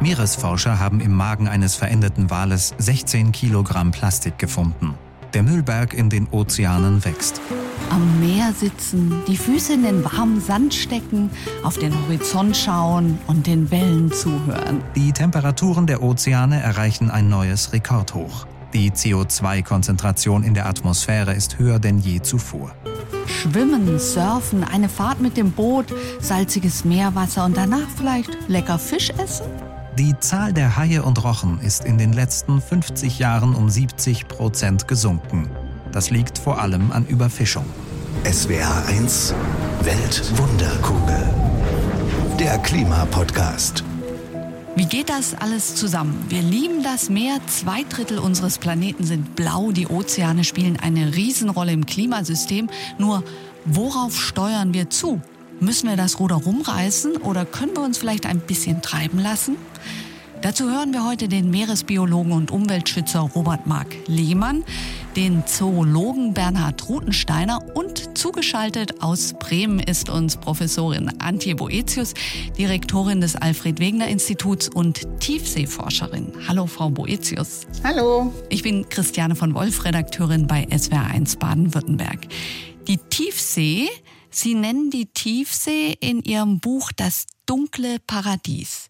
Meeresforscher haben im Magen eines verendeten Wales 16 Kilogramm Plastik gefunden. Der Müllberg in den Ozeanen wächst. Am Meer sitzen, die Füße in den warmen Sand stecken, auf den Horizont schauen und den Wellen zuhören. Die Temperaturen der Ozeane erreichen ein neues Rekordhoch. Die CO2-Konzentration in der Atmosphäre ist höher denn je zuvor. Schwimmen, surfen, eine Fahrt mit dem Boot, salziges Meerwasser und danach vielleicht lecker Fisch essen? Die Zahl der Haie und Rochen ist in den letzten 50 Jahren um 70 Prozent gesunken. Das liegt vor allem an Überfischung. SWR 1 Weltwunderkugel. Der Klimapodcast. Wie geht das alles zusammen? Wir lieben das Meer, zwei Drittel unseres Planeten sind blau, die Ozeane spielen eine Riesenrolle im Klimasystem. Nur worauf steuern wir zu? Müssen wir das Ruder rumreißen oder können wir uns vielleicht ein bisschen treiben lassen? Dazu hören wir heute den Meeresbiologen und Umweltschützer Robert Mark Lehmann, den Zoologen Bernhard Rutensteiner und zugeschaltet aus Bremen ist uns Professorin Antje Boetius, Direktorin des Alfred Wegener Instituts und Tiefseeforscherin. Hallo Frau Boetius. Hallo. Ich bin Christiane von Wolf, Redakteurin bei SWR1 Baden-Württemberg. Die Tiefsee, Sie nennen die Tiefsee in Ihrem Buch das dunkle Paradies.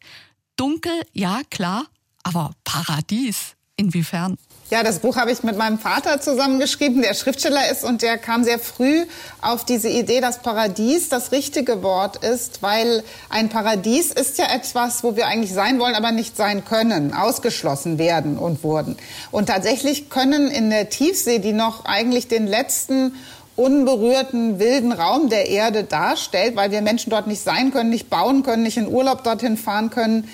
Dunkel, ja klar, aber Paradies, inwiefern? Ja, das Buch habe ich mit meinem Vater zusammengeschrieben, der Schriftsteller ist und der kam sehr früh auf diese Idee, dass Paradies das richtige Wort ist, weil ein Paradies ist ja etwas, wo wir eigentlich sein wollen, aber nicht sein können, ausgeschlossen werden und wurden. Und tatsächlich können in der Tiefsee, die noch eigentlich den letzten unberührten wilden Raum der Erde darstellt, weil wir Menschen dort nicht sein können, nicht bauen können, nicht in Urlaub dorthin fahren können.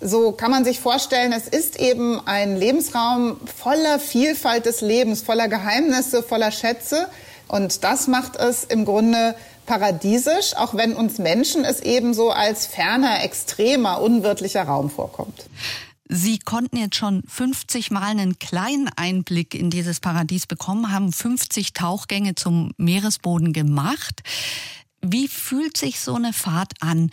So kann man sich vorstellen, es ist eben ein Lebensraum voller Vielfalt des Lebens, voller Geheimnisse, voller Schätze. Und das macht es im Grunde paradiesisch, auch wenn uns Menschen es eben so als ferner, extremer, unwirtlicher Raum vorkommt. Sie konnten jetzt schon 50 Mal einen kleinen Einblick in dieses Paradies bekommen, haben 50 Tauchgänge zum Meeresboden gemacht. Wie fühlt sich so eine Fahrt an?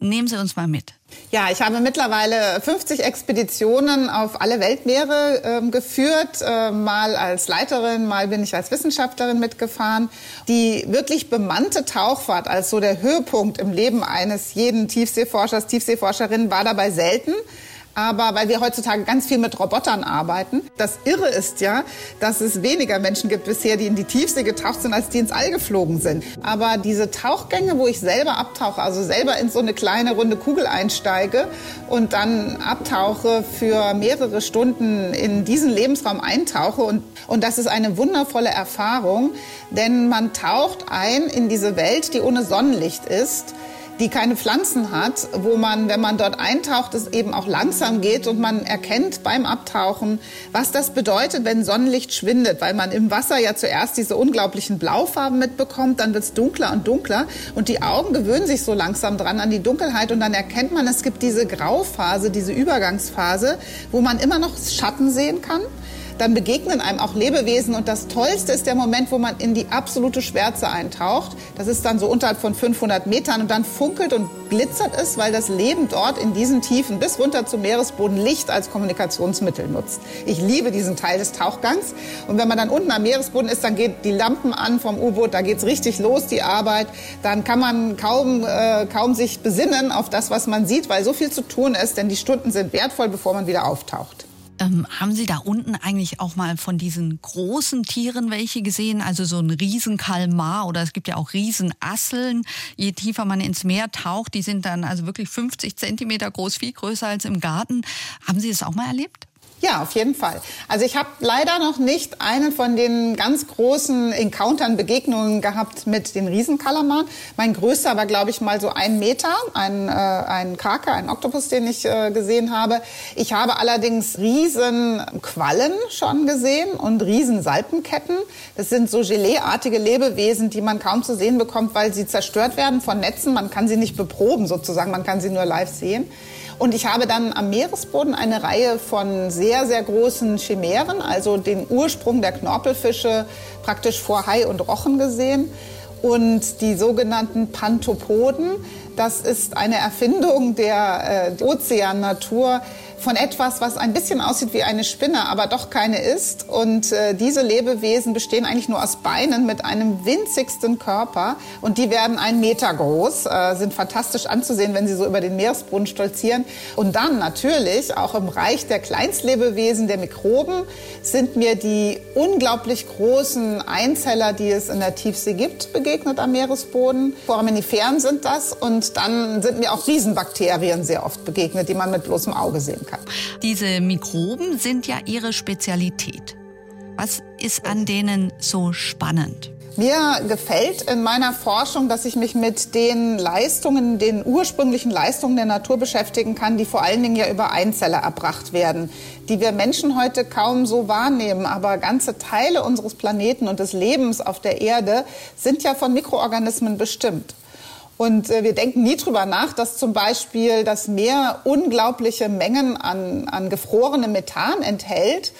Nehmen Sie uns mal mit. Ja, ich habe mittlerweile 50 Expeditionen auf alle Weltmeere äh, geführt, äh, mal als Leiterin, mal bin ich als Wissenschaftlerin mitgefahren. Die wirklich bemannte Tauchfahrt als so der Höhepunkt im Leben eines jeden Tiefseeforschers, Tiefseeforscherin war dabei selten aber weil wir heutzutage ganz viel mit Robotern arbeiten. Das Irre ist ja, dass es weniger Menschen gibt bisher, die in die Tiefsee getaucht sind, als die ins All geflogen sind. Aber diese Tauchgänge, wo ich selber abtauche, also selber in so eine kleine runde Kugel einsteige und dann abtauche für mehrere Stunden in diesen Lebensraum eintauche und, und das ist eine wundervolle Erfahrung, denn man taucht ein in diese Welt, die ohne Sonnenlicht ist die keine Pflanzen hat, wo man, wenn man dort eintaucht, es eben auch langsam geht und man erkennt beim Abtauchen, was das bedeutet, wenn Sonnenlicht schwindet, weil man im Wasser ja zuerst diese unglaublichen Blaufarben mitbekommt, dann wird es dunkler und dunkler und die Augen gewöhnen sich so langsam dran an die Dunkelheit und dann erkennt man, es gibt diese Grauphase, diese Übergangsphase, wo man immer noch Schatten sehen kann dann begegnen einem auch Lebewesen und das Tollste ist der Moment, wo man in die absolute Schwärze eintaucht. Das ist dann so unterhalb von 500 Metern und dann funkelt und glitzert es, weil das Leben dort in diesen Tiefen bis runter zum Meeresboden Licht als Kommunikationsmittel nutzt. Ich liebe diesen Teil des Tauchgangs und wenn man dann unten am Meeresboden ist, dann geht die Lampen an vom U-Boot, da geht's richtig los, die Arbeit. Dann kann man kaum, äh, kaum sich besinnen auf das, was man sieht, weil so viel zu tun ist, denn die Stunden sind wertvoll, bevor man wieder auftaucht. Ähm, haben Sie da unten eigentlich auch mal von diesen großen Tieren welche gesehen? Also so ein Riesenkalmar oder es gibt ja auch Riesenasseln. Je tiefer man ins Meer taucht, die sind dann also wirklich 50 Zentimeter groß, viel größer als im Garten. Haben Sie das auch mal erlebt? Ja, auf jeden Fall. Also ich habe leider noch nicht eine von den ganz großen Encountern, Begegnungen gehabt mit den Riesenkalamaren. Mein größter war, glaube ich, mal so ein Meter, ein, äh, ein Krake, ein Oktopus, den ich äh, gesehen habe. Ich habe allerdings Riesenquallen schon gesehen und Riesensalpenketten. Das sind so Geleeartige Lebewesen, die man kaum zu sehen bekommt, weil sie zerstört werden von Netzen. Man kann sie nicht beproben sozusagen, man kann sie nur live sehen. Und ich habe dann am Meeresboden eine Reihe von sehr, sehr großen Chimären, also den Ursprung der Knorpelfische praktisch vor Hai und Rochen gesehen. Und die sogenannten Panthopoden, Das ist eine Erfindung der äh, Ozeannatur von etwas, was ein bisschen aussieht wie eine Spinne, aber doch keine ist. Und äh, diese Lebewesen bestehen eigentlich nur aus Beinen mit einem winzigsten Körper. Und die werden einen Meter groß, äh, sind fantastisch anzusehen, wenn sie so über den Meeresboden stolzieren. Und dann natürlich auch im Reich der Kleinstlebewesen, der Mikroben, sind mir die unglaublich großen Einzeller, die es in der Tiefsee gibt, begegnet am Meeresboden. Foraminiferen sind das. Und dann sind mir auch Riesenbakterien sehr oft begegnet, die man mit bloßem Auge sehen kann kann. Diese Mikroben sind ja Ihre Spezialität. Was ist an denen so spannend? Mir gefällt in meiner Forschung, dass ich mich mit den Leistungen, den ursprünglichen Leistungen der Natur beschäftigen kann, die vor allen Dingen ja über Einzeller erbracht werden, die wir Menschen heute kaum so wahrnehmen. Aber ganze Teile unseres Planeten und des Lebens auf der Erde sind ja von Mikroorganismen bestimmt. Und äh, wir denken nie drüber nach, dass zum Beispiel das Meer unglaubliche Mengen an, an gefrorenem Methan enthält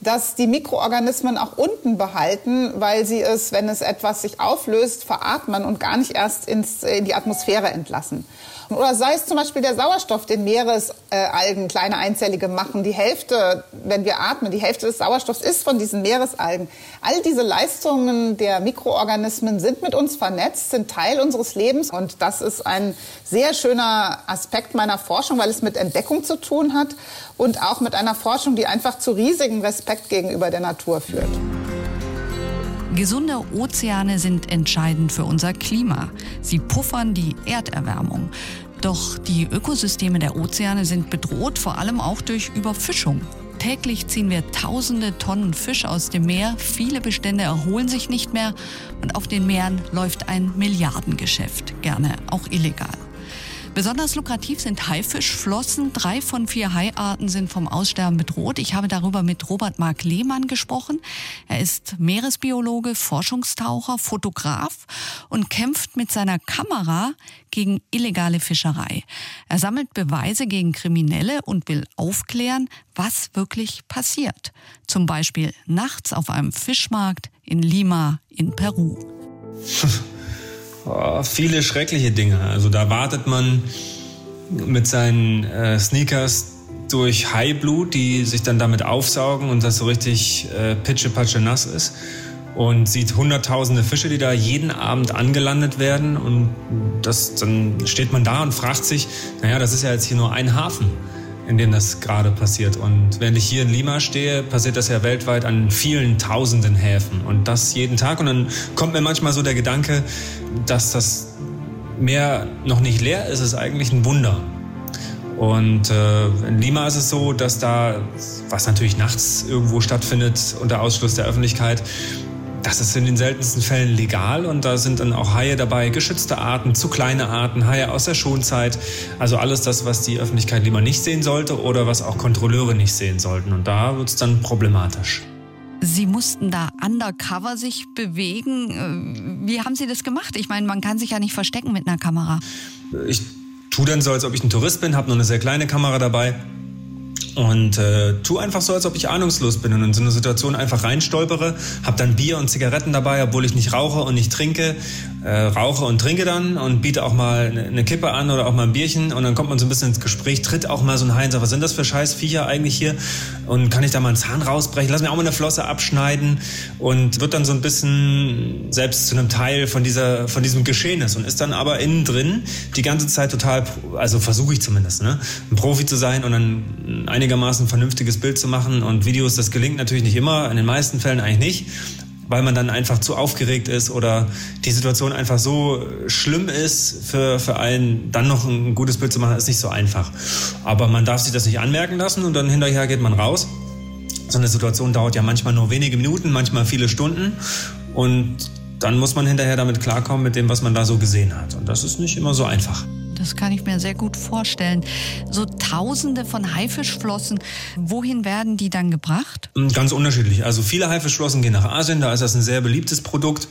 dass die Mikroorganismen auch unten behalten, weil sie es, wenn es etwas sich auflöst, veratmen und gar nicht erst ins, in die Atmosphäre entlassen. Oder sei es zum Beispiel der Sauerstoff, den Meeresalgen, kleine Einzellige machen. Die Hälfte, wenn wir atmen, die Hälfte des Sauerstoffs ist von diesen Meeresalgen. All diese Leistungen der Mikroorganismen sind mit uns vernetzt, sind Teil unseres Lebens. Und das ist ein sehr schöner Aspekt meiner Forschung, weil es mit Entdeckung zu tun hat und auch mit einer Forschung, die einfach zu riesigem Respekt gegenüber der Natur führt. Gesunde Ozeane sind entscheidend für unser Klima. Sie puffern die Erderwärmung. Doch die Ökosysteme der Ozeane sind bedroht, vor allem auch durch Überfischung. Täglich ziehen wir tausende Tonnen Fisch aus dem Meer, viele Bestände erholen sich nicht mehr und auf den Meeren läuft ein Milliardengeschäft, gerne auch illegal. Besonders lukrativ sind Haifischflossen. Drei von vier Haiarten sind vom Aussterben bedroht. Ich habe darüber mit Robert Mark Lehmann gesprochen. Er ist Meeresbiologe, Forschungstaucher, Fotograf und kämpft mit seiner Kamera gegen illegale Fischerei. Er sammelt Beweise gegen Kriminelle und will aufklären, was wirklich passiert. Zum Beispiel nachts auf einem Fischmarkt in Lima in Peru. Oh, viele schreckliche Dinge. Also da wartet man mit seinen äh, Sneakers durch Haiblut, die sich dann damit aufsaugen und das so richtig äh, pitschepatsche nass ist und sieht hunderttausende Fische, die da jeden Abend angelandet werden und das, dann steht man da und fragt sich, naja, das ist ja jetzt hier nur ein Hafen in dem das gerade passiert. Und während ich hier in Lima stehe, passiert das ja weltweit an vielen tausenden Häfen und das jeden Tag. Und dann kommt mir manchmal so der Gedanke, dass das Meer noch nicht leer ist, ist eigentlich ein Wunder. Und äh, in Lima ist es so, dass da, was natürlich nachts irgendwo stattfindet, unter Ausschluss der Öffentlichkeit, das ist in den seltensten Fällen legal und da sind dann auch Haie dabei, geschützte Arten, zu kleine Arten, Haie aus der Schonzeit. Also alles das, was die Öffentlichkeit lieber nicht sehen sollte oder was auch Kontrolleure nicht sehen sollten. Und da wird es dann problematisch. Sie mussten da undercover sich bewegen. Äh, wie haben Sie das gemacht? Ich meine, man kann sich ja nicht verstecken mit einer Kamera. Ich tue dann so, als ob ich ein Tourist bin, habe nur eine sehr kleine Kamera dabei und äh, tu einfach so, als ob ich ahnungslos bin und in so eine Situation einfach reinstolpere, hab dann Bier und Zigaretten dabei, obwohl ich nicht rauche und nicht trinke, äh, rauche und trinke dann und biete auch mal eine Kippe an oder auch mal ein Bierchen und dann kommt man so ein bisschen ins Gespräch, tritt auch mal so ein Heinz, was sind das für scheiß Viecher eigentlich hier und kann ich da mal einen Zahn rausbrechen, lass mir auch mal eine Flosse abschneiden und wird dann so ein bisschen selbst zu einem Teil von dieser von diesem Geschehnis und ist dann aber innen drin die ganze Zeit total, also versuche ich zumindest, ne, ein Profi zu sein und dann einige einigermaßen vernünftiges Bild zu machen. Und Videos, das gelingt natürlich nicht immer, in den meisten Fällen eigentlich nicht, weil man dann einfach zu aufgeregt ist oder die Situation einfach so schlimm ist für, für einen, dann noch ein gutes Bild zu machen, ist nicht so einfach. Aber man darf sich das nicht anmerken lassen und dann hinterher geht man raus. So eine Situation dauert ja manchmal nur wenige Minuten, manchmal viele Stunden. Und dann muss man hinterher damit klarkommen mit dem, was man da so gesehen hat. Und das ist nicht immer so einfach. Das kann ich mir sehr gut vorstellen. So Tausende von Haifischflossen, wohin werden die dann gebracht? Mm, ganz unterschiedlich. Also viele Haifischflossen gehen nach Asien, da ist das ein sehr beliebtes Produkt.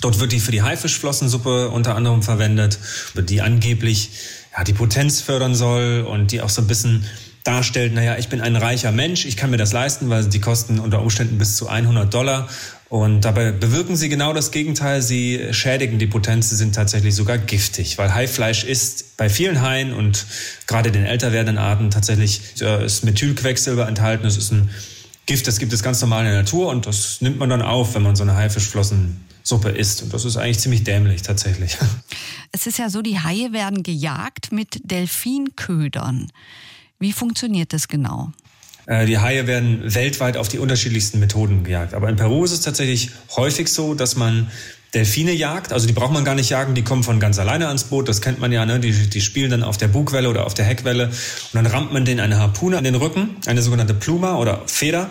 Dort wird die für die Haifischflossensuppe unter anderem verwendet, die angeblich ja, die Potenz fördern soll und die auch so ein bisschen darstellt, naja, ich bin ein reicher Mensch, ich kann mir das leisten, weil die kosten unter Umständen bis zu 100 Dollar Und dabei bewirken sie genau das Gegenteil. Sie schädigen die Potenz, sie sind tatsächlich sogar giftig, weil Haifleisch ist bei vielen Haien und gerade den älter werdenden Arten tatsächlich ist Methylquecksilber enthalten. Es ist ein Gift, das gibt es ganz normal in der Natur und das nimmt man dann auf, wenn man so eine Haifischflossensuppe isst. Und das ist eigentlich ziemlich dämlich tatsächlich. Es ist ja so, die Haie werden gejagt mit Delfinködern. Wie funktioniert das genau? Äh, die Haie werden weltweit auf die unterschiedlichsten Methoden gejagt. Aber in Peru ist es tatsächlich häufig so, dass man Delfine jagt. Also die braucht man gar nicht jagen, die kommen von ganz alleine ans Boot. Das kennt man ja, ne? Die, die spielen dann auf der Bugwelle oder auf der Heckwelle. Und dann rammt man denen eine Harpune an den Rücken, eine sogenannte Pluma oder Feder.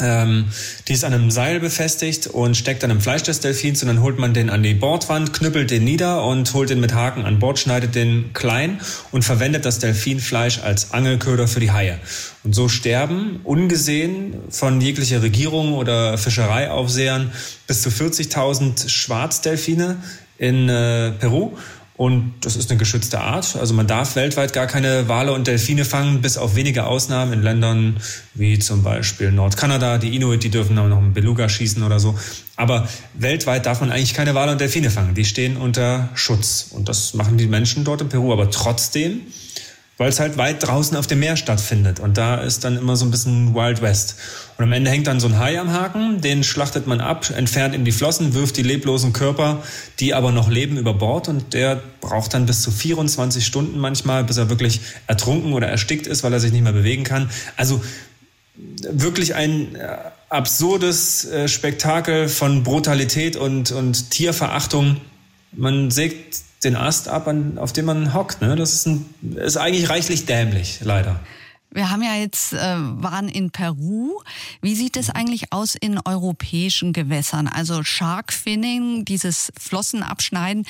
Ähm, die ist an einem Seil befestigt und steckt an einem Fleisch des Delfins und dann holt man den an die Bordwand, knüppelt den nieder und holt den mit Haken an Bord, schneidet den klein und verwendet das Delfinfleisch als Angelköder für die Haie. Und so sterben ungesehen von jeglicher Regierung oder Fischereiaufsehern bis zu 40.000 Schwarzdelfine in äh, Peru und das ist eine geschützte Art. Also man darf weltweit gar keine Wale und Delfine fangen, bis auf wenige Ausnahmen in Ländern wie zum Beispiel Nordkanada. Die Inuit, die dürfen auch noch einen Beluga schießen oder so. Aber weltweit darf man eigentlich keine Wale und Delfine fangen. Die stehen unter Schutz. Und das machen die Menschen dort in Peru. Aber trotzdem weil es halt weit draußen auf dem Meer stattfindet. Und da ist dann immer so ein bisschen Wild West. Und am Ende hängt dann so ein Hai am Haken, den schlachtet man ab, entfernt in die Flossen, wirft die leblosen Körper, die aber noch leben, über Bord. Und der braucht dann bis zu 24 Stunden manchmal, bis er wirklich ertrunken oder erstickt ist, weil er sich nicht mehr bewegen kann. Also wirklich ein äh, absurdes äh, Spektakel von Brutalität und, und Tierverachtung. Man sägt den Ast ab, an, auf dem man hockt. Ne? Das ist, ein, ist eigentlich reichlich dämlich, leider. Wir haben ja jetzt, äh, waren in Peru. Wie sieht es eigentlich aus in europäischen Gewässern? Also Shark Finning, dieses Flossenabschneiden,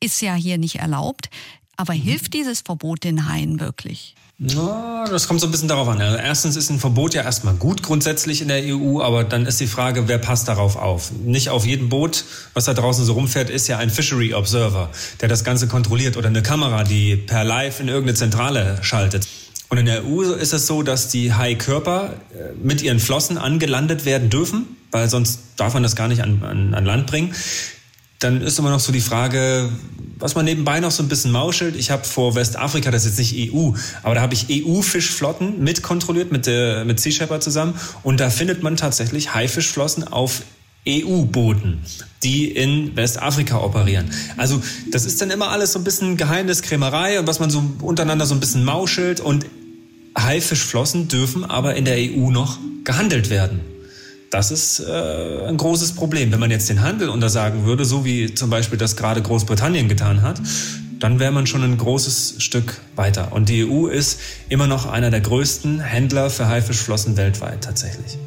ist ja hier nicht erlaubt. Aber mhm. hilft dieses Verbot den Haien wirklich? Ja, das kommt so ein bisschen darauf an. Also erstens ist ein Verbot ja erstmal gut grundsätzlich in der EU, aber dann ist die Frage, wer passt darauf auf? Nicht auf jedem Boot, was da draußen so rumfährt, ist ja ein Fishery Observer, der das Ganze kontrolliert oder eine Kamera, die per Live in irgendeine Zentrale schaltet. Und in der EU ist es so, dass die Haikörper äh, mit ihren Flossen angelandet werden dürfen, weil sonst darf man das gar nicht an, an, an Land bringen. Dann ist immer noch so die Frage, was man nebenbei noch so ein bisschen mauschelt. Ich habe vor Westafrika, das ist jetzt nicht EU, aber da habe ich EU-Fischflotten mitkontrolliert mit, der, mit Sea Shepherd zusammen. Und da findet man tatsächlich Haifischflossen auf EU-Booten, die in Westafrika operieren. Also das ist dann immer alles so ein bisschen Geheimniskrämerei und was man so untereinander so ein bisschen mauschelt. Und Haifischflossen dürfen aber in der EU noch gehandelt werden. Das ist äh, ein großes Problem. Wenn man jetzt den Handel untersagen würde, so wie zum Beispiel das gerade Großbritannien getan hat, dann wäre man schon ein großes Stück weiter. Und die EU ist immer noch einer der größten Händler für Haifischflossen weltweit tatsächlich.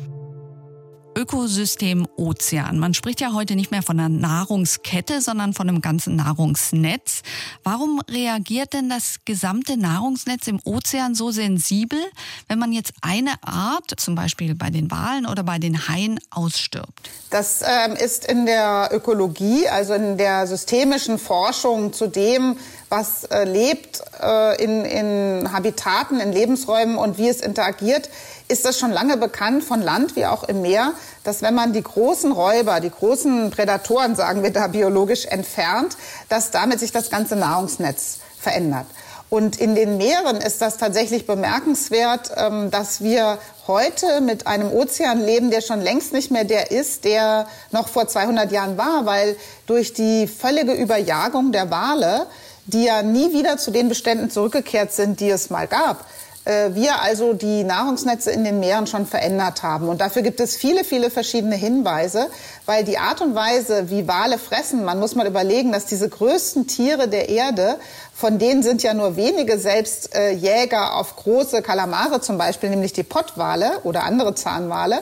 Ökosystem Ozean. Man spricht ja heute nicht mehr von einer Nahrungskette, sondern von einem ganzen Nahrungsnetz. Warum reagiert denn das gesamte Nahrungsnetz im Ozean so sensibel, wenn man jetzt eine Art, zum Beispiel bei den Walen oder bei den Haien, ausstirbt? Das ähm, ist in der Ökologie, also in der systemischen Forschung zu dem, was äh, lebt äh, in, in Habitaten, in Lebensräumen und wie es interagiert, ist das schon lange bekannt von Land wie auch im Meer, dass wenn man die großen Räuber, die großen Prädatoren, sagen wir da biologisch, entfernt, dass damit sich das ganze Nahrungsnetz verändert. Und in den Meeren ist das tatsächlich bemerkenswert, ähm, dass wir heute mit einem Ozean leben, der schon längst nicht mehr der ist, der noch vor 200 Jahren war, weil durch die völlige Überjagung der Wale, die ja nie wieder zu den Beständen zurückgekehrt sind, die es mal gab, äh, wir also die Nahrungsnetze in den Meeren schon verändert haben. Und dafür gibt es viele, viele verschiedene Hinweise, weil die Art und Weise, wie Wale fressen, man muss mal überlegen, dass diese größten Tiere der Erde, von denen sind ja nur wenige selbst äh, Jäger auf große Kalamare zum Beispiel, nämlich die Pottwale oder andere Zahnwale,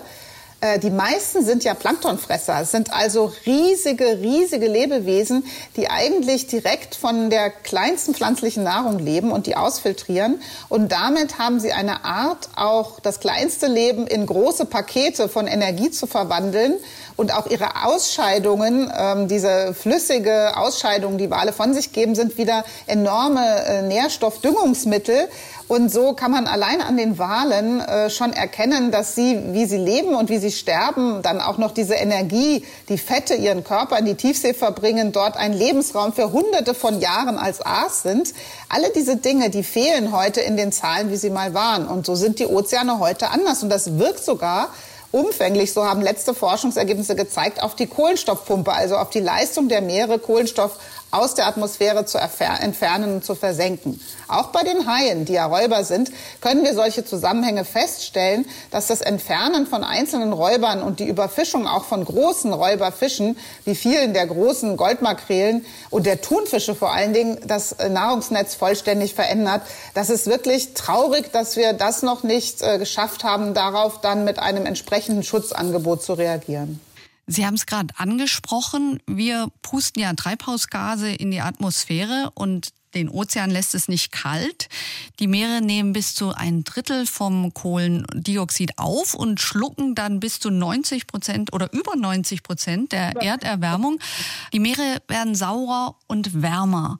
die meisten sind ja Planktonfresser. Es sind also riesige, riesige Lebewesen, die eigentlich direkt von der kleinsten pflanzlichen Nahrung leben und die ausfiltrieren. Und damit haben sie eine Art, auch das kleinste Leben in große Pakete von Energie zu verwandeln und auch ihre Ausscheidungen, ähm, diese flüssige Ausscheidungen, die Wale von sich geben, sind wieder enorme äh, Nährstoffdüngungsmittel. Und so kann man allein an den Walen äh, schon erkennen, dass sie, wie sie leben und wie sie sterben, dann auch noch diese Energie, die Fette ihren Körper in die Tiefsee verbringen, dort ein Lebensraum für hunderte von Jahren als Aas sind. Alle diese Dinge, die fehlen heute in den Zahlen, wie sie mal waren. Und so sind die Ozeane heute anders. Und das wirkt sogar umfänglich, so haben letzte Forschungsergebnisse gezeigt, auf die Kohlenstoffpumpe, also auf die Leistung der Meere, Kohlenstoff aus der Atmosphäre zu entfernen und zu versenken. Auch bei den Haien, die ja Räuber sind, können wir solche Zusammenhänge feststellen, dass das Entfernen von einzelnen Räubern und die Überfischung auch von großen Räuberfischen, wie vielen der großen Goldmakrelen und der Thunfische vor allen Dingen, das Nahrungsnetz vollständig verändert. Das ist wirklich traurig, dass wir das noch nicht äh, geschafft haben, darauf dann mit einem entsprechenden Schutzangebot zu reagieren. Sie haben es gerade angesprochen. Wir pusten ja Treibhausgase in die Atmosphäre und den Ozean lässt es nicht kalt. Die Meere nehmen bis zu ein Drittel vom Kohlendioxid auf und schlucken dann bis zu 90 Prozent oder über 90 Prozent der Erderwärmung. Die Meere werden saurer und wärmer.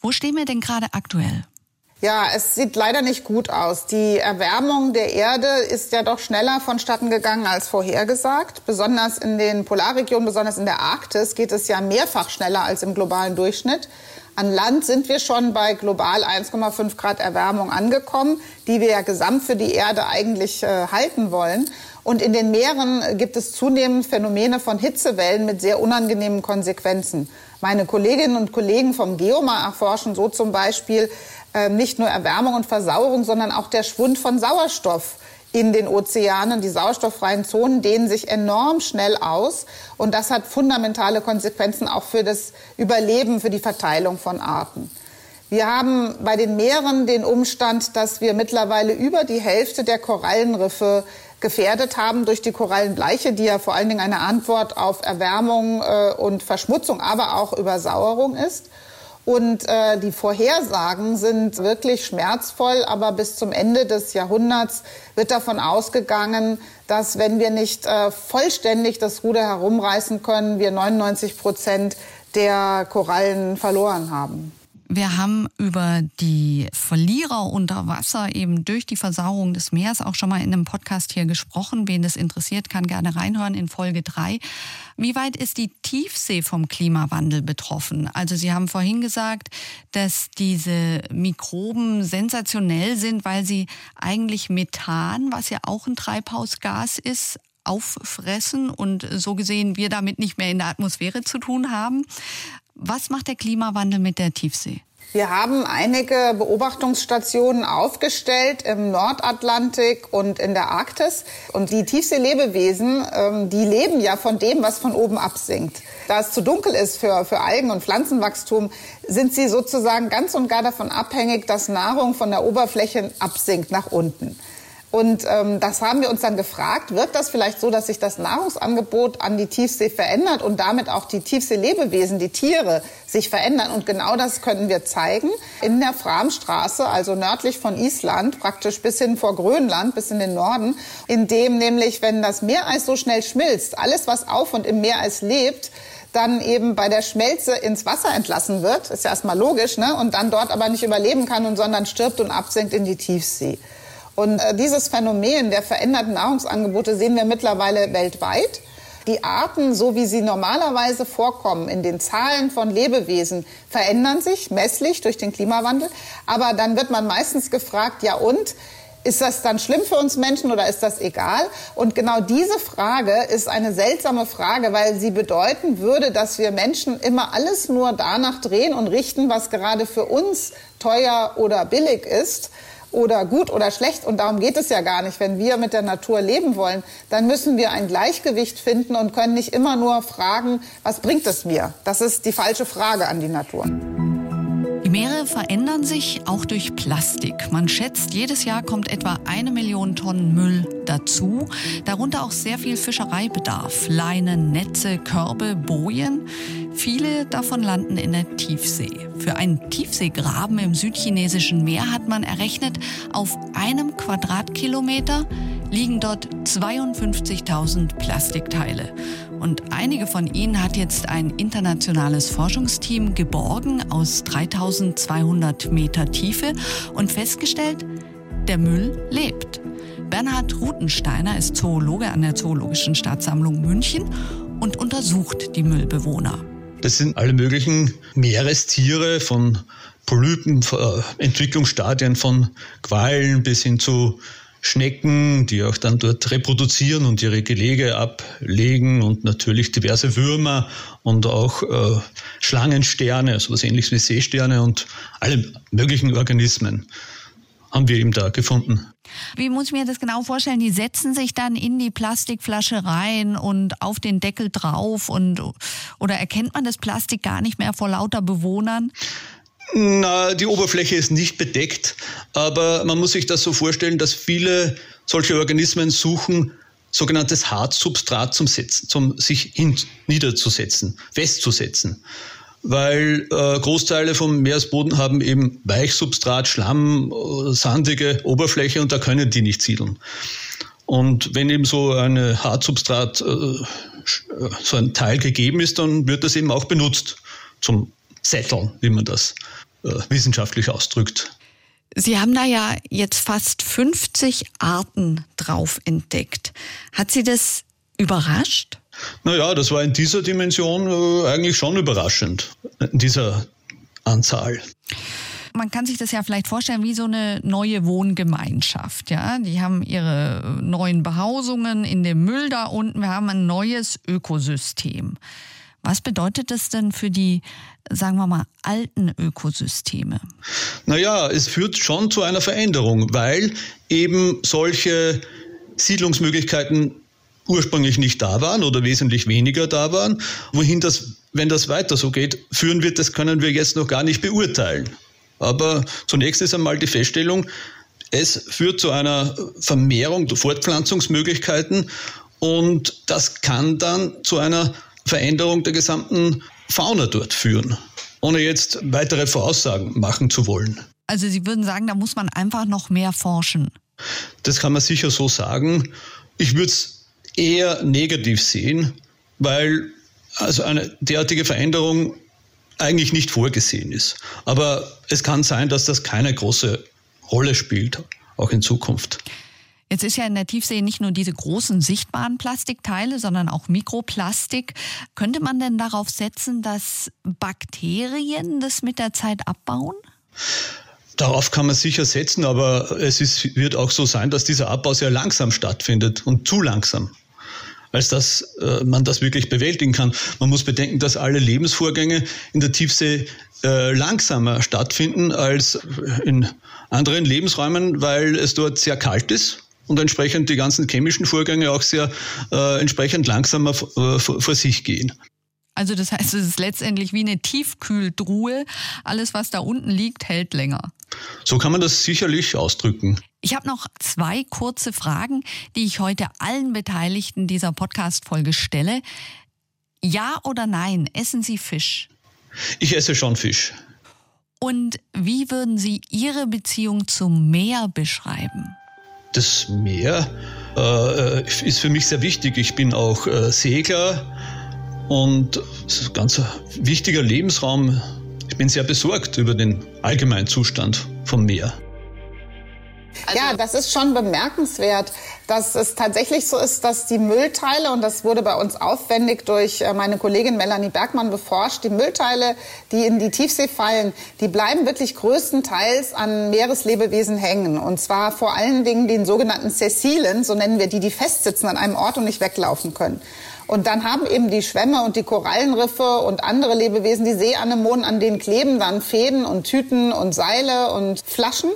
Wo stehen wir denn gerade aktuell? Ja, es sieht leider nicht gut aus. Die Erwärmung der Erde ist ja doch schneller vonstatten gegangen als vorhergesagt. Besonders in den Polarregionen, besonders in der Arktis geht es ja mehrfach schneller als im globalen Durchschnitt. An Land sind wir schon bei global 1,5 Grad Erwärmung angekommen, die wir ja gesamt für die Erde eigentlich äh, halten wollen. Und in den Meeren gibt es zunehmend Phänomene von Hitzewellen mit sehr unangenehmen Konsequenzen. Meine Kolleginnen und Kollegen vom Geomar erforschen so zum Beispiel nicht nur Erwärmung und Versauerung, sondern auch der Schwund von Sauerstoff in den Ozeanen. Die sauerstofffreien Zonen dehnen sich enorm schnell aus. Und das hat fundamentale Konsequenzen auch für das Überleben, für die Verteilung von Arten. Wir haben bei den Meeren den Umstand, dass wir mittlerweile über die Hälfte der Korallenriffe gefährdet haben durch die Korallenbleiche, die ja vor allen Dingen eine Antwort auf Erwärmung äh, und Verschmutzung, aber auch Übersauerung ist. Und äh, die Vorhersagen sind wirklich schmerzvoll, aber bis zum Ende des Jahrhunderts wird davon ausgegangen, dass wenn wir nicht äh, vollständig das Ruder herumreißen können, wir 99 Prozent der Korallen verloren haben. Wir haben über die Verlierer unter Wasser eben durch die Versauerung des Meeres auch schon mal in einem Podcast hier gesprochen. Wen das interessiert, kann gerne reinhören in Folge 3. Wie weit ist die Tiefsee vom Klimawandel betroffen? Also Sie haben vorhin gesagt, dass diese Mikroben sensationell sind, weil sie eigentlich Methan, was ja auch ein Treibhausgas ist, auffressen und so gesehen wir damit nicht mehr in der Atmosphäre zu tun haben. Was macht der Klimawandel mit der Tiefsee? Wir haben einige Beobachtungsstationen aufgestellt im Nordatlantik und in der Arktis. Und die Tiefseelebewesen, ähm, die leben ja von dem, was von oben absinkt. Da es zu dunkel ist für, für Algen- und Pflanzenwachstum, sind sie sozusagen ganz und gar davon abhängig, dass Nahrung von der Oberfläche absinkt nach unten. Und ähm, das haben wir uns dann gefragt, wird das vielleicht so, dass sich das Nahrungsangebot an die Tiefsee verändert und damit auch die Tiefseelebewesen, die Tiere, sich verändern? Und genau das können wir zeigen in der Framstraße, also nördlich von Island, praktisch bis hin vor Grönland, bis in den Norden, in dem nämlich, wenn das Meereis so schnell schmilzt, alles, was auf und im Meereis lebt, dann eben bei der Schmelze ins Wasser entlassen wird, ist ja erstmal logisch, ne? und dann dort aber nicht überleben kann und sondern stirbt und absinkt in die Tiefsee. Und äh, dieses Phänomen der veränderten Nahrungsangebote sehen wir mittlerweile weltweit. Die Arten, so wie sie normalerweise vorkommen in den Zahlen von Lebewesen, verändern sich messlich durch den Klimawandel. Aber dann wird man meistens gefragt, ja und? Ist das dann schlimm für uns Menschen oder ist das egal? Und genau diese Frage ist eine seltsame Frage, weil sie bedeuten würde, dass wir Menschen immer alles nur danach drehen und richten, was gerade für uns teuer oder billig ist oder gut oder schlecht. Und darum geht es ja gar nicht. Wenn wir mit der Natur leben wollen, dann müssen wir ein Gleichgewicht finden und können nicht immer nur fragen, was bringt es mir? Das ist die falsche Frage an die Natur. Die Meere verändern sich auch durch Plastik. Man schätzt, jedes Jahr kommt etwa eine Million Tonnen Müll dazu. Darunter auch sehr viel Fischereibedarf. Leinen, Netze, Körbe, Bojen. Viele davon landen in der Tiefsee. Für einen Tiefseegraben im südchinesischen Meer hat man errechnet, auf einem Quadratkilometer liegen dort 52.000 Plastikteile. Und einige von ihnen hat jetzt ein internationales Forschungsteam geborgen aus 3200 Meter Tiefe und festgestellt, der Müll lebt. Bernhard Rutensteiner ist Zoologe an der Zoologischen Staatssammlung München und untersucht die Müllbewohner. Das sind alle möglichen Meerestiere von Polypen, äh, Entwicklungsstadien von Quallen bis hin zu Schnecken, die auch dann dort reproduzieren und ihre Gelege ablegen und natürlich diverse Würmer und auch äh, Schlangensterne, also was ähnliches wie Seesterne und alle möglichen Organismen haben wir eben da gefunden. Wie muss ich mir das genau vorstellen? Die setzen sich dann in die Plastikflasche rein und auf den Deckel drauf und oder erkennt man das Plastik gar nicht mehr vor lauter Bewohnern? Na, die Oberfläche ist nicht bedeckt, aber man muss sich das so vorstellen, dass viele solche Organismen suchen sogenanntes Hartsubstrat zum Setzen, zum sich hin, niederzusetzen, festzusetzen weil äh, Großteile vom Meeresboden haben eben Weichsubstrat, Schlamm, äh, sandige Oberfläche und da können die nicht siedeln. Und wenn eben so eine Hartsubstrat, äh, äh, so ein Teil gegeben ist, dann wird das eben auch benutzt zum Setteln, wie man das äh, wissenschaftlich ausdrückt. Sie haben da ja jetzt fast 50 Arten drauf entdeckt. Hat Sie das überrascht? Naja, das war in dieser Dimension äh, eigentlich schon überraschend, in dieser Anzahl man kann sich das ja vielleicht vorstellen wie so eine neue Wohngemeinschaft. Ja, die haben ihre neuen Behausungen in dem Müll da unten. Wir haben ein neues Ökosystem. Was bedeutet das denn für die, sagen wir mal, alten Ökosysteme? Naja, es führt schon zu einer Veränderung, weil eben solche Siedlungsmöglichkeiten ursprünglich nicht da waren oder wesentlich weniger da waren. Wohin das, wenn das weiter so geht, führen wird, das können wir jetzt noch gar nicht beurteilen. Aber zunächst ist einmal die Feststellung, es führt zu einer Vermehrung der Fortpflanzungsmöglichkeiten und das kann dann zu einer Veränderung der gesamten Fauna dort führen, ohne jetzt weitere Voraussagen machen zu wollen. Also Sie würden sagen, da muss man einfach noch mehr forschen. Das kann man sicher so sagen. Ich würde es eher negativ sehen, weil also eine derartige Veränderung eigentlich nicht vorgesehen ist. Aber es kann sein, dass das keine große Rolle spielt, auch in Zukunft. Jetzt ist ja in der Tiefsee nicht nur diese großen sichtbaren Plastikteile, sondern auch Mikroplastik. Könnte man denn darauf setzen, dass Bakterien das mit der Zeit abbauen? Darauf kann man sicher setzen, aber es ist, wird auch so sein, dass dieser Abbau sehr langsam stattfindet und zu langsam als dass äh, man das wirklich bewältigen kann. Man muss bedenken, dass alle Lebensvorgänge in der Tiefsee äh, langsamer stattfinden als in anderen Lebensräumen, weil es dort sehr kalt ist und entsprechend die ganzen chemischen Vorgänge auch sehr äh, entsprechend langsamer äh, vor sich gehen. Also das heißt, es ist letztendlich wie eine Tiefkühltruhe. Alles, was da unten liegt, hält länger. So kann man das sicherlich ausdrücken. Ich habe noch zwei kurze Fragen, die ich heute allen Beteiligten dieser Podcast-Folge stelle. Ja oder nein, essen Sie Fisch? Ich esse schon Fisch. Und wie würden Sie Ihre Beziehung zum Meer beschreiben? Das Meer äh, ist für mich sehr wichtig. Ich bin auch äh, Segler und es ist ein ganz wichtiger Lebensraum. Ich bin sehr besorgt über den allgemeinen Zustand vom Meer. Also ja, das ist schon bemerkenswert, dass es tatsächlich so ist, dass die Müllteile, und das wurde bei uns aufwendig durch äh, meine Kollegin Melanie Bergmann beforscht, die Müllteile, die in die Tiefsee fallen, die bleiben wirklich größtenteils an Meereslebewesen hängen. Und zwar vor allen Dingen den sogenannten Sessilen, so nennen wir die, die festsitzen an einem Ort und nicht weglaufen können. Und dann haben eben die Schwämme und die Korallenriffe und andere Lebewesen, die Seeanemonen, an denen kleben dann Fäden und Tüten und Seile und Flaschen.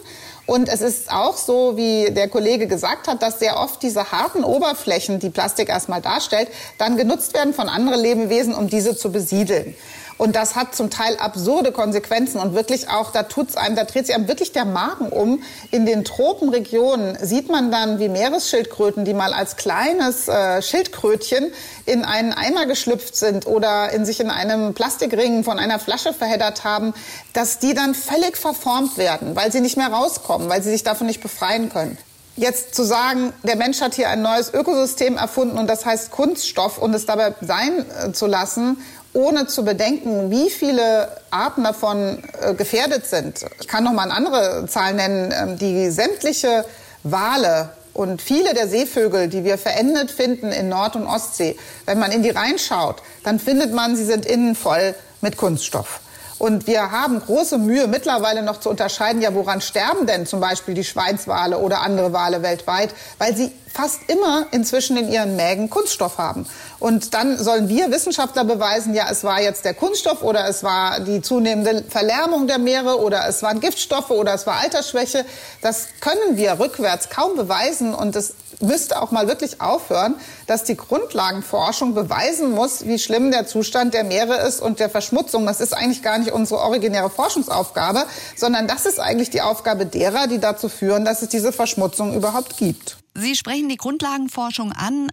Und es ist auch so, wie der Kollege gesagt hat, dass sehr oft diese harten Oberflächen, die Plastik erstmal darstellt, dann genutzt werden von anderen Lebewesen, um diese zu besiedeln. Und das hat zum Teil absurde Konsequenzen und wirklich auch, da tut's einem, da dreht sich einem wirklich der Magen um. In den Tropenregionen sieht man dann, wie Meeresschildkröten, die mal als kleines äh, Schildkrötchen in einen Eimer geschlüpft sind oder in sich in einem Plastikring von einer Flasche verheddert haben, dass die dann völlig verformt werden, weil sie nicht mehr rauskommen, weil sie sich davon nicht befreien können. Jetzt zu sagen, der Mensch hat hier ein neues Ökosystem erfunden und das heißt Kunststoff und es dabei sein äh, zu lassen, ohne zu bedenken, wie viele Arten davon äh, gefährdet sind. Ich kann noch mal eine andere Zahl nennen, ähm, die sämtliche Wale und viele der Seevögel, die wir verendet finden in Nord- und Ostsee, wenn man in die reinschaut, dann findet man, sie sind innen voll mit Kunststoff. Und wir haben große Mühe mittlerweile noch zu unterscheiden, ja, woran sterben denn zum Beispiel die Schweinswale oder andere Wale weltweit, weil sie fast immer inzwischen in ihren Mägen Kunststoff haben. Und dann sollen wir Wissenschaftler beweisen, ja, es war jetzt der Kunststoff oder es war die zunehmende Verlärmung der Meere oder es waren Giftstoffe oder es war Altersschwäche. Das können wir rückwärts kaum beweisen und es müsste auch mal wirklich aufhören, dass die Grundlagenforschung beweisen muss, wie schlimm der Zustand der Meere ist und der Verschmutzung. Das ist eigentlich gar nicht unsere originäre Forschungsaufgabe, sondern das ist eigentlich die Aufgabe derer, die dazu führen, dass es diese Verschmutzung überhaupt gibt. Sie sprechen die Grundlagenforschung an.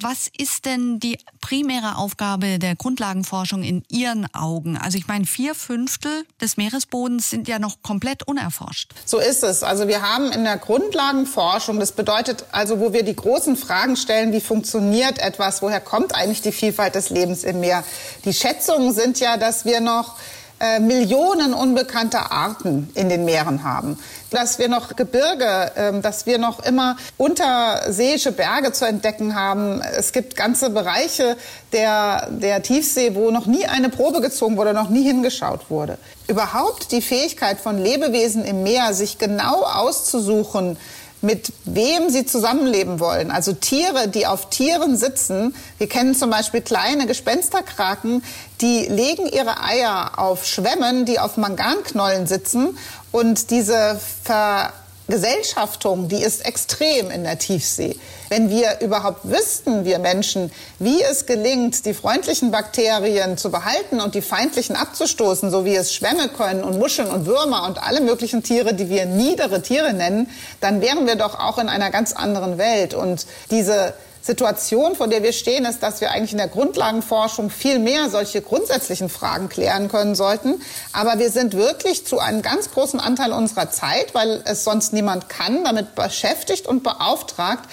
Was ist denn die primäre Aufgabe der Grundlagenforschung in Ihren Augen? Also ich meine, vier Fünftel des Meeresbodens sind ja noch komplett unerforscht. So ist es. Also wir haben in der Grundlagenforschung, das bedeutet also, wo wir die großen Fragen stellen, wie funktioniert etwas, woher kommt eigentlich die Vielfalt des Lebens im Meer? Die Schätzungen sind ja, dass wir noch äh, Millionen unbekannter Arten in den Meeren haben. Dass wir noch Gebirge, äh, dass wir noch immer unterseeische Berge zu entdecken haben. Es gibt ganze Bereiche der, der Tiefsee, wo noch nie eine Probe gezogen wurde, noch nie hingeschaut wurde. Überhaupt die Fähigkeit von Lebewesen im Meer, sich genau auszusuchen, mit wem sie zusammenleben wollen. Also Tiere, die auf Tieren sitzen. Wir kennen zum Beispiel kleine Gespensterkraken, die legen ihre Eier auf Schwämmen, die auf Manganknollen sitzen. Und diese Ver Gesellschaftung, die ist extrem in der Tiefsee. Wenn wir überhaupt wüssten, wir Menschen, wie es gelingt, die freundlichen Bakterien zu behalten und die feindlichen abzustoßen, so wie es Schwämme können und Muscheln und Würmer und alle möglichen Tiere, die wir niedere Tiere nennen, dann wären wir doch auch in einer ganz anderen Welt. Und diese Situation, vor der wir stehen, ist, dass wir eigentlich in der Grundlagenforschung viel mehr solche grundsätzlichen Fragen klären können sollten. Aber wir sind wirklich zu einem ganz großen Anteil unserer Zeit, weil es sonst niemand kann, damit beschäftigt und beauftragt,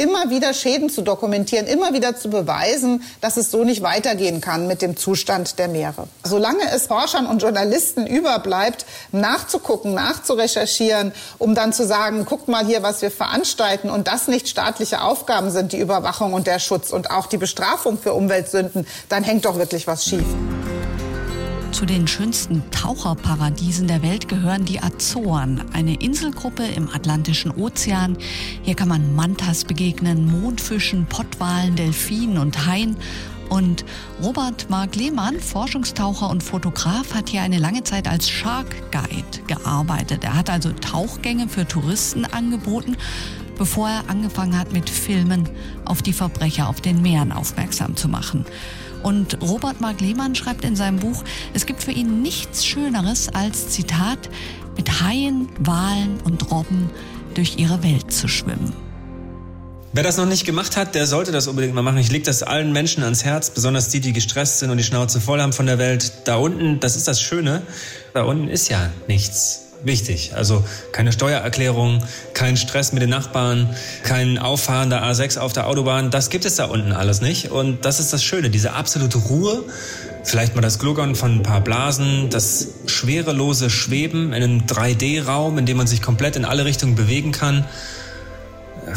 immer wieder Schäden zu dokumentieren, immer wieder zu beweisen, dass es so nicht weitergehen kann mit dem Zustand der Meere. Solange es Forschern und Journalisten überbleibt, nachzugucken, nachzurecherchieren, um dann zu sagen, guckt mal hier, was wir veranstalten und das nicht staatliche Aufgaben sind, die Überwachung und der Schutz und auch die Bestrafung für Umweltsünden, dann hängt doch wirklich was schief. Zu den schönsten Taucherparadiesen der Welt gehören die Azoren, eine Inselgruppe im Atlantischen Ozean. Hier kann man Mantas begegnen, Mondfischen, Pottwalen, Delfinen und Haien. Und Robert Mark Lehmann, Forschungstaucher und Fotograf, hat hier eine lange Zeit als Shark Guide gearbeitet. Er hat also Tauchgänge für Touristen angeboten, bevor er angefangen hat, mit Filmen auf die Verbrecher auf den Meeren aufmerksam zu machen. Und Robert Mark Lehmann schreibt in seinem Buch, es gibt für ihn nichts Schöneres als, Zitat, mit Haien, Walen und Robben durch ihre Welt zu schwimmen. Wer das noch nicht gemacht hat, der sollte das unbedingt mal machen. Ich lege das allen Menschen ans Herz, besonders die, die gestresst sind und die Schnauze voll haben von der Welt. Da unten, das ist das Schöne, da unten ist ja nichts wichtig. Also keine Steuererklärung, kein Stress mit den Nachbarn, kein Auffahren der A6 auf der Autobahn. Das gibt es da unten alles nicht. Und das ist das Schöne, diese absolute Ruhe. Vielleicht mal das Gluckern von ein paar Blasen, das schwerelose Schweben in einem 3D-Raum, in dem man sich komplett in alle Richtungen bewegen kann.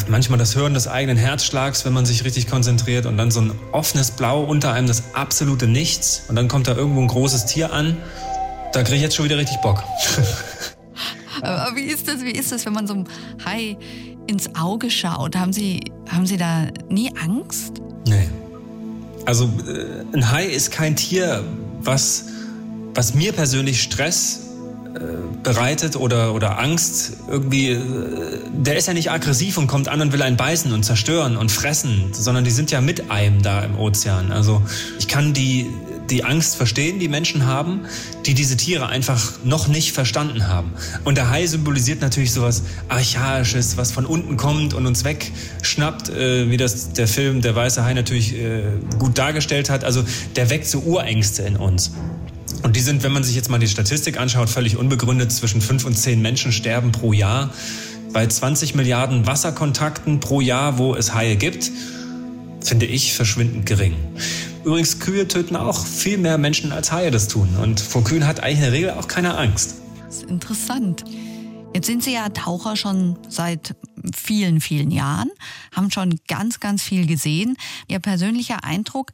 Manchmal das Hören des eigenen Herzschlags, wenn man sich richtig konzentriert und dann so ein offenes Blau unter einem, das absolute Nichts. Und dann kommt da irgendwo ein großes Tier an. Da kriege ich jetzt schon wieder richtig Bock. Aber wie ist das, wie ist das, wenn man so einem Hai ins Auge schaut? Haben Sie, haben Sie da nie Angst? Nee. Also äh, ein Hai ist kein Tier, was, was mir persönlich Stress äh, bereitet oder, oder Angst irgendwie, äh, der ist ja nicht aggressiv und kommt an und will einen beißen und zerstören und fressen, sondern die sind ja mit einem da im Ozean. Also ich kann die, die Angst verstehen, die Menschen haben, die diese Tiere einfach noch nicht verstanden haben. Und der Hai symbolisiert natürlich sowas Archaisches, was von unten kommt und uns wegschnappt, äh, wie das der Film Der Weiße Hai natürlich äh, gut dargestellt hat. Also der weckt so Urängste in uns. Und die sind, wenn man sich jetzt mal die Statistik anschaut, völlig unbegründet. Zwischen fünf und zehn Menschen sterben pro Jahr bei 20 Milliarden Wasserkontakten pro Jahr, wo es Haie gibt, finde ich verschwindend gering. Übrigens, Kühe töten auch viel mehr Menschen als Haie das tun. Und vor Kühen hat eigentlich in der Regel auch keiner Angst. Das ist interessant. Jetzt sind Sie ja Taucher schon seit vielen, vielen Jahren, haben schon ganz, ganz viel gesehen. Ihr persönlicher Eindruck,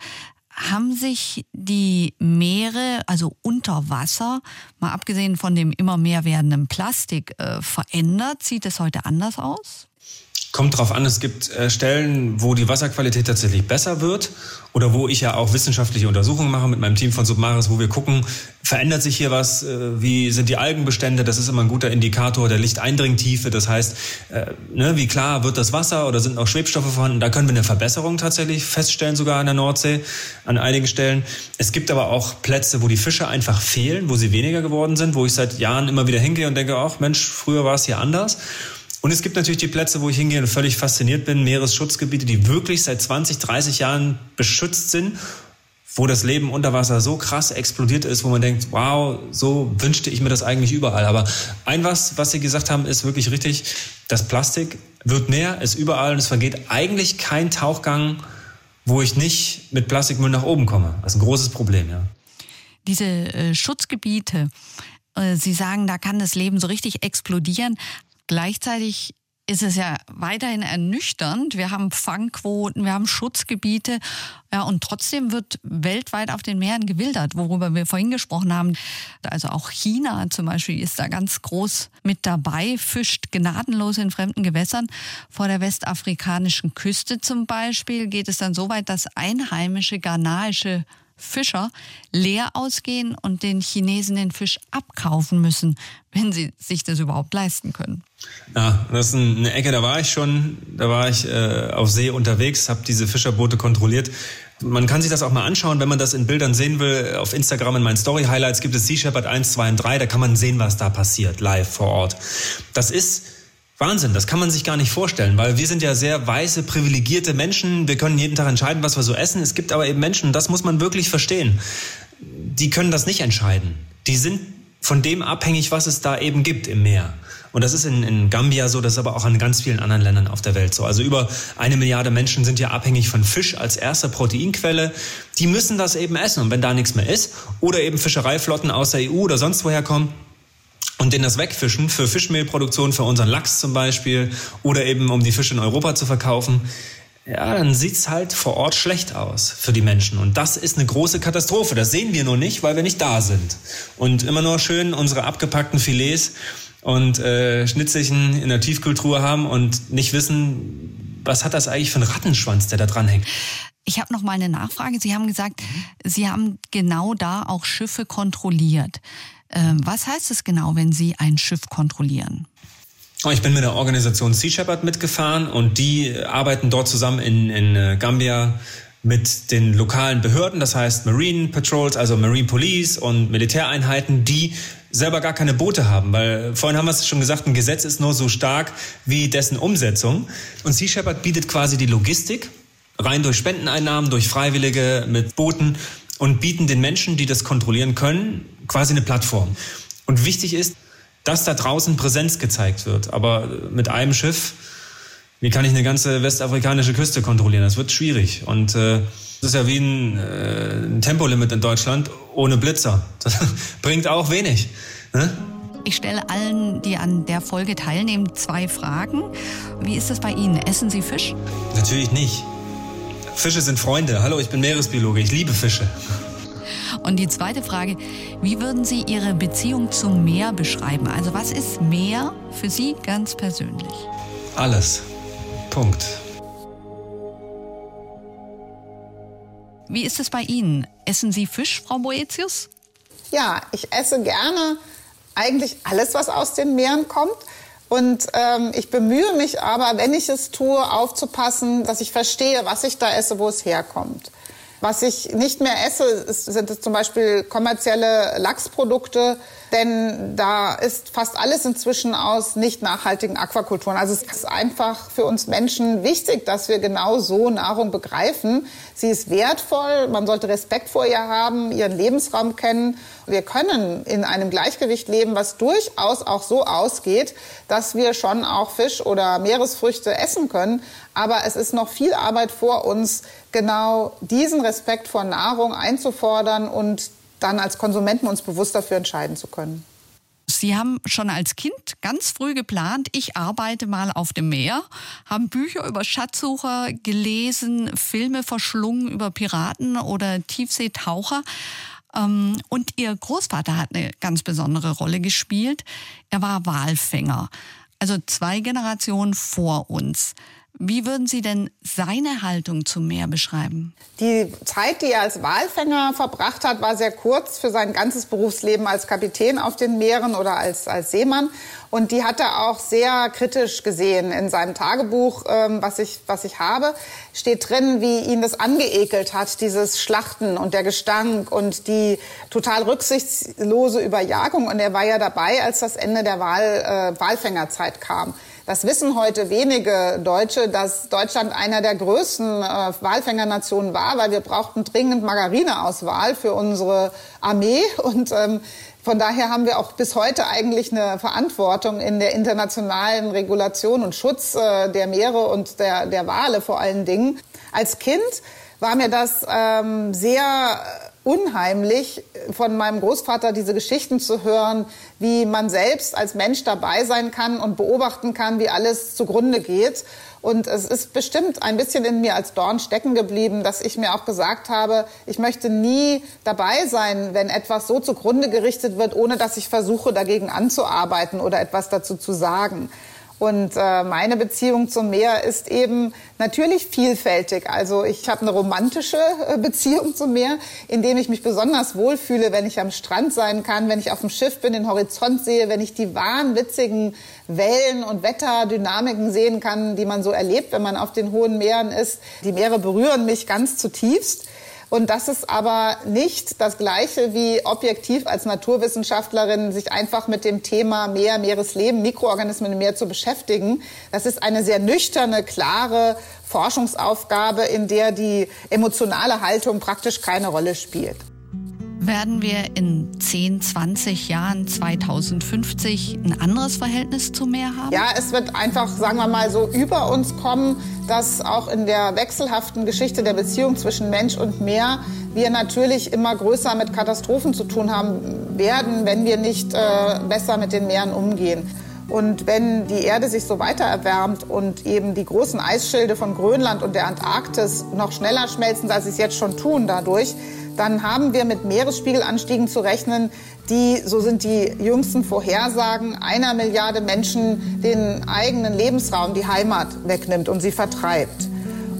haben sich die Meere, also unter Wasser, mal abgesehen von dem immer mehr werdenden Plastik, äh, verändert? Sieht es heute anders aus? Kommt drauf an, es gibt äh, Stellen, wo die Wasserqualität tatsächlich besser wird oder wo ich ja auch wissenschaftliche Untersuchungen mache mit meinem Team von Submaris, wo wir gucken, verändert sich hier was, äh, wie sind die Algenbestände, das ist immer ein guter Indikator der Lichteindringtiefe, das heißt, äh, ne, wie klar wird das Wasser oder sind auch Schwebstoffe vorhanden, da können wir eine Verbesserung tatsächlich feststellen, sogar an der Nordsee, an einigen Stellen. Es gibt aber auch Plätze, wo die Fische einfach fehlen, wo sie weniger geworden sind, wo ich seit Jahren immer wieder hingehe und denke, ach Mensch, früher war es hier anders. Und es gibt natürlich die Plätze, wo ich hingehe und völlig fasziniert bin, Meeresschutzgebiete, die wirklich seit 20, 30 Jahren beschützt sind, wo das Leben unter Wasser so krass explodiert ist, wo man denkt, wow, so wünschte ich mir das eigentlich überall. Aber ein was, was Sie gesagt haben, ist wirklich richtig. Das Plastik wird mehr, ist überall und es vergeht eigentlich kein Tauchgang, wo ich nicht mit Plastikmüll nach oben komme. Das ist ein großes Problem, ja. Diese äh, Schutzgebiete, äh, Sie sagen, da kann das Leben so richtig explodieren. Gleichzeitig ist es ja weiterhin ernüchternd. Wir haben Fangquoten, wir haben Schutzgebiete, ja, und trotzdem wird weltweit auf den Meeren gewildert, worüber wir vorhin gesprochen haben. Also auch China zum Beispiel ist da ganz groß mit dabei, fischt gnadenlos in fremden Gewässern. Vor der westafrikanischen Küste zum Beispiel geht es dann so weit, dass einheimische ghanaische Fischer leer ausgehen und den Chinesen den Fisch abkaufen müssen, wenn sie sich das überhaupt leisten können. Ja, das ist eine Ecke, da war ich schon, da war ich äh, auf See unterwegs, habe diese Fischerboote kontrolliert. Man kann sich das auch mal anschauen, wenn man das in Bildern sehen will. Auf Instagram in meinen Story Highlights gibt es Sea Shepherd 1, 2 und 3, da kann man sehen, was da passiert, live vor Ort. Das ist Wahnsinn, das kann man sich gar nicht vorstellen, weil wir sind ja sehr weiße, privilegierte Menschen. Wir können jeden Tag entscheiden, was wir so essen. Es gibt aber eben Menschen, das muss man wirklich verstehen, die können das nicht entscheiden. Die sind von dem abhängig, was es da eben gibt im Meer. Und das ist in, in Gambia so, das ist aber auch in ganz vielen anderen Ländern auf der Welt so. Also über eine Milliarde Menschen sind ja abhängig von Fisch als erster Proteinquelle. Die müssen das eben essen. Und wenn da nichts mehr ist oder eben Fischereiflotten aus der EU oder sonst woher kommen, und denen das wegfischen für Fischmehlproduktion, für unseren Lachs zum Beispiel oder eben um die Fische in Europa zu verkaufen, ja, dann sieht's halt vor Ort schlecht aus für die Menschen. Und das ist eine große Katastrophe. Das sehen wir nur nicht, weil wir nicht da sind. Und immer nur schön unsere abgepackten Filets und äh, Schnitzelchen in der Tiefkultur haben und nicht wissen, was hat das eigentlich für einen Rattenschwanz, der da dran hängt. Ich habe noch mal eine Nachfrage. Sie haben gesagt, Sie haben genau da auch Schiffe kontrolliert. Ähm, was heißt es genau, wenn Sie ein Schiff kontrollieren? Oh, ich bin mit der Organisation Sea Shepherd mitgefahren und die arbeiten dort zusammen in, in äh, Gambia mit den lokalen Behörden, das heißt Marine Patrols, also Marine Police und Militäreinheiten, die selber gar keine Boote haben, weil vorhin haben wir es schon gesagt, ein Gesetz ist nur so stark wie dessen Umsetzung. Und Sea Shepherd bietet quasi die Logistik, rein durch Spendeneinnahmen, durch Freiwillige mit Booten und bieten den Menschen, die das kontrollieren können, quasi eine Plattform. Und wichtig ist, dass da draußen Präsenz gezeigt wird. Aber mit einem Schiff, wie kann ich eine ganze westafrikanische Küste kontrollieren? Das wird schwierig. Und äh, das ist ja wie ein, äh, ein Tempolimit in Deutschland ohne Blitzer. Das bringt auch wenig. Ne? Ich stelle allen, die an der Folge teilnehmen, zwei Fragen. Wie ist es bei Ihnen? Essen Sie Fisch? Natürlich nicht. Fische sind Freunde. Hallo, ich bin Meeresbiologe. Ich liebe Fische. Und die zweite Frage, wie würden Sie Ihre Beziehung zum Meer beschreiben? Also was ist Meer für Sie ganz persönlich? Alles. Punkt. Wie ist es bei Ihnen? Essen Sie Fisch, Frau Boetius? Ja, ich esse gerne eigentlich alles, was aus den Meeren kommt. Und ähm, ich bemühe mich aber, wenn ich es tue, aufzupassen, dass ich verstehe, was ich da esse, wo es herkommt. Was ich nicht mehr esse, ist, sind es zum Beispiel kommerzielle Lachsprodukte, denn da ist fast alles inzwischen aus nicht nachhaltigen Aquakulturen. Also es ist einfach für uns Menschen wichtig, dass wir genau so Nahrung begreifen. Sie ist wertvoll, man sollte Respekt vor ihr haben, ihren Lebensraum kennen. Wir können in einem Gleichgewicht leben, was durchaus auch so ausgeht, dass wir schon auch Fisch oder Meeresfrüchte essen können. Aber es ist noch viel Arbeit vor uns, genau diesen Respekt vor Nahrung einzufordern und dann als Konsumenten uns bewusst dafür entscheiden zu können. Sie haben schon als Kind ganz früh geplant, ich arbeite mal auf dem Meer, haben Bücher über Schatzsucher gelesen, Filme verschlungen über Piraten oder Tiefseetaucher. Ähm, und Ihr Großvater hat eine ganz besondere Rolle gespielt. Er war Walfänger, also zwei Generationen vor uns. Wie würden Sie denn seine Haltung zum Meer beschreiben? Die Zeit, die er als Walfänger verbracht hat, war sehr kurz für sein ganzes Berufsleben als Kapitän auf den Meeren oder als, als Seemann. Und die hat er auch sehr kritisch gesehen. In seinem Tagebuch, ähm, was, ich, was ich habe, steht drin, wie ihn das angeekelt hat, dieses Schlachten und der Gestank und die total rücksichtslose Überjagung. Und er war ja dabei, als das Ende der Wal, äh, Walfängerzeit kam. Das wissen heute wenige Deutsche, dass Deutschland einer der größten äh, Walfängernationen war, weil wir brauchten dringend Margarineauswahl für unsere Armee und ähm, von daher haben wir auch bis heute eigentlich eine Verantwortung in der internationalen Regulation und Schutz äh, der Meere und der, der Wale vor allen Dingen. Als Kind war mir das ähm, sehr unheimlich, von meinem Großvater diese Geschichten zu hören, wie man selbst als Mensch dabei sein kann und beobachten kann, wie alles zugrunde geht. Und es ist bestimmt ein bisschen in mir als Dorn stecken geblieben, dass ich mir auch gesagt habe, ich möchte nie dabei sein, wenn etwas so zugrunde gerichtet wird, ohne dass ich versuche, dagegen anzuarbeiten oder etwas dazu zu sagen. Und äh, meine Beziehung zum Meer ist eben natürlich vielfältig. Also ich habe eine romantische äh, Beziehung zum Meer, in dem ich mich besonders wohlfühle, wenn ich am Strand sein kann, wenn ich auf dem Schiff bin, den Horizont sehe, wenn ich die wahnwitzigen Wellen und Wetterdynamiken sehen kann, die man so erlebt, wenn man auf den hohen Meeren ist. Die Meere berühren mich ganz zutiefst. Und das ist aber nicht das Gleiche wie objektiv als Naturwissenschaftlerin sich einfach mit dem Thema Meer, Meeresleben, Mikroorganismen im Meer zu beschäftigen. Das ist eine sehr nüchterne, klare Forschungsaufgabe, in der die emotionale Haltung praktisch keine Rolle spielt. Werden wir in 10, 20 Jahren, 2050 ein anderes Verhältnis zum Meer haben? Ja, es wird einfach, sagen wir mal, so über uns kommen, dass auch in der wechselhaften Geschichte der Beziehung zwischen Mensch und Meer wir natürlich immer größer mit Katastrophen zu tun haben werden, wenn wir nicht äh, besser mit den Meeren umgehen. Und wenn die Erde sich so weiter erwärmt und eben die großen Eisschilde von Grönland und der Antarktis noch schneller schmelzen, als sie es jetzt schon tun dadurch, dann haben wir mit Meeresspiegelanstiegen zu rechnen, die, so sind die jüngsten Vorhersagen, einer Milliarde Menschen den eigenen Lebensraum, die Heimat wegnimmt und sie vertreibt.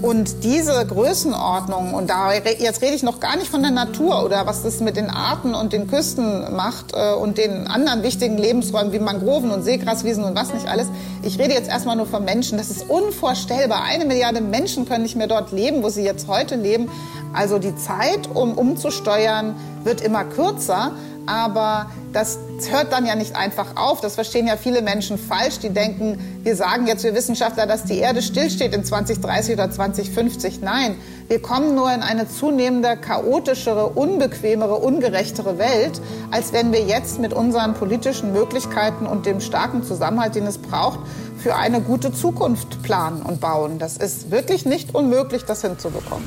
Und diese Größenordnung, und da, jetzt rede ich noch gar nicht von der Natur oder was das mit den Arten und den Küsten macht äh, und den anderen wichtigen Lebensräumen wie Mangroven und Seegraswiesen und was nicht alles. Ich rede jetzt erstmal nur von Menschen. Das ist unvorstellbar. Eine Milliarde Menschen können nicht mehr dort leben, wo sie jetzt heute leben. Also die Zeit, um umzusteuern, wird immer kürzer. Aber das hört dann ja nicht einfach auf. Das verstehen ja viele Menschen falsch. Die denken, wir sagen jetzt, wir Wissenschaftler, dass die Erde stillsteht in 2030 oder 2050. Nein, wir kommen nur in eine zunehmende chaotischere, unbequemere, ungerechtere Welt, als wenn wir jetzt mit unseren politischen Möglichkeiten und dem starken Zusammenhalt, den es braucht, für eine gute Zukunft planen und bauen. Das ist wirklich nicht unmöglich, das hinzubekommen.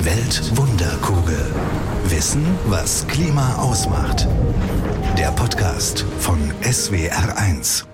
Weltwunderkugel. Wissen, was Klima ausmacht. Der Podcast von SWR1.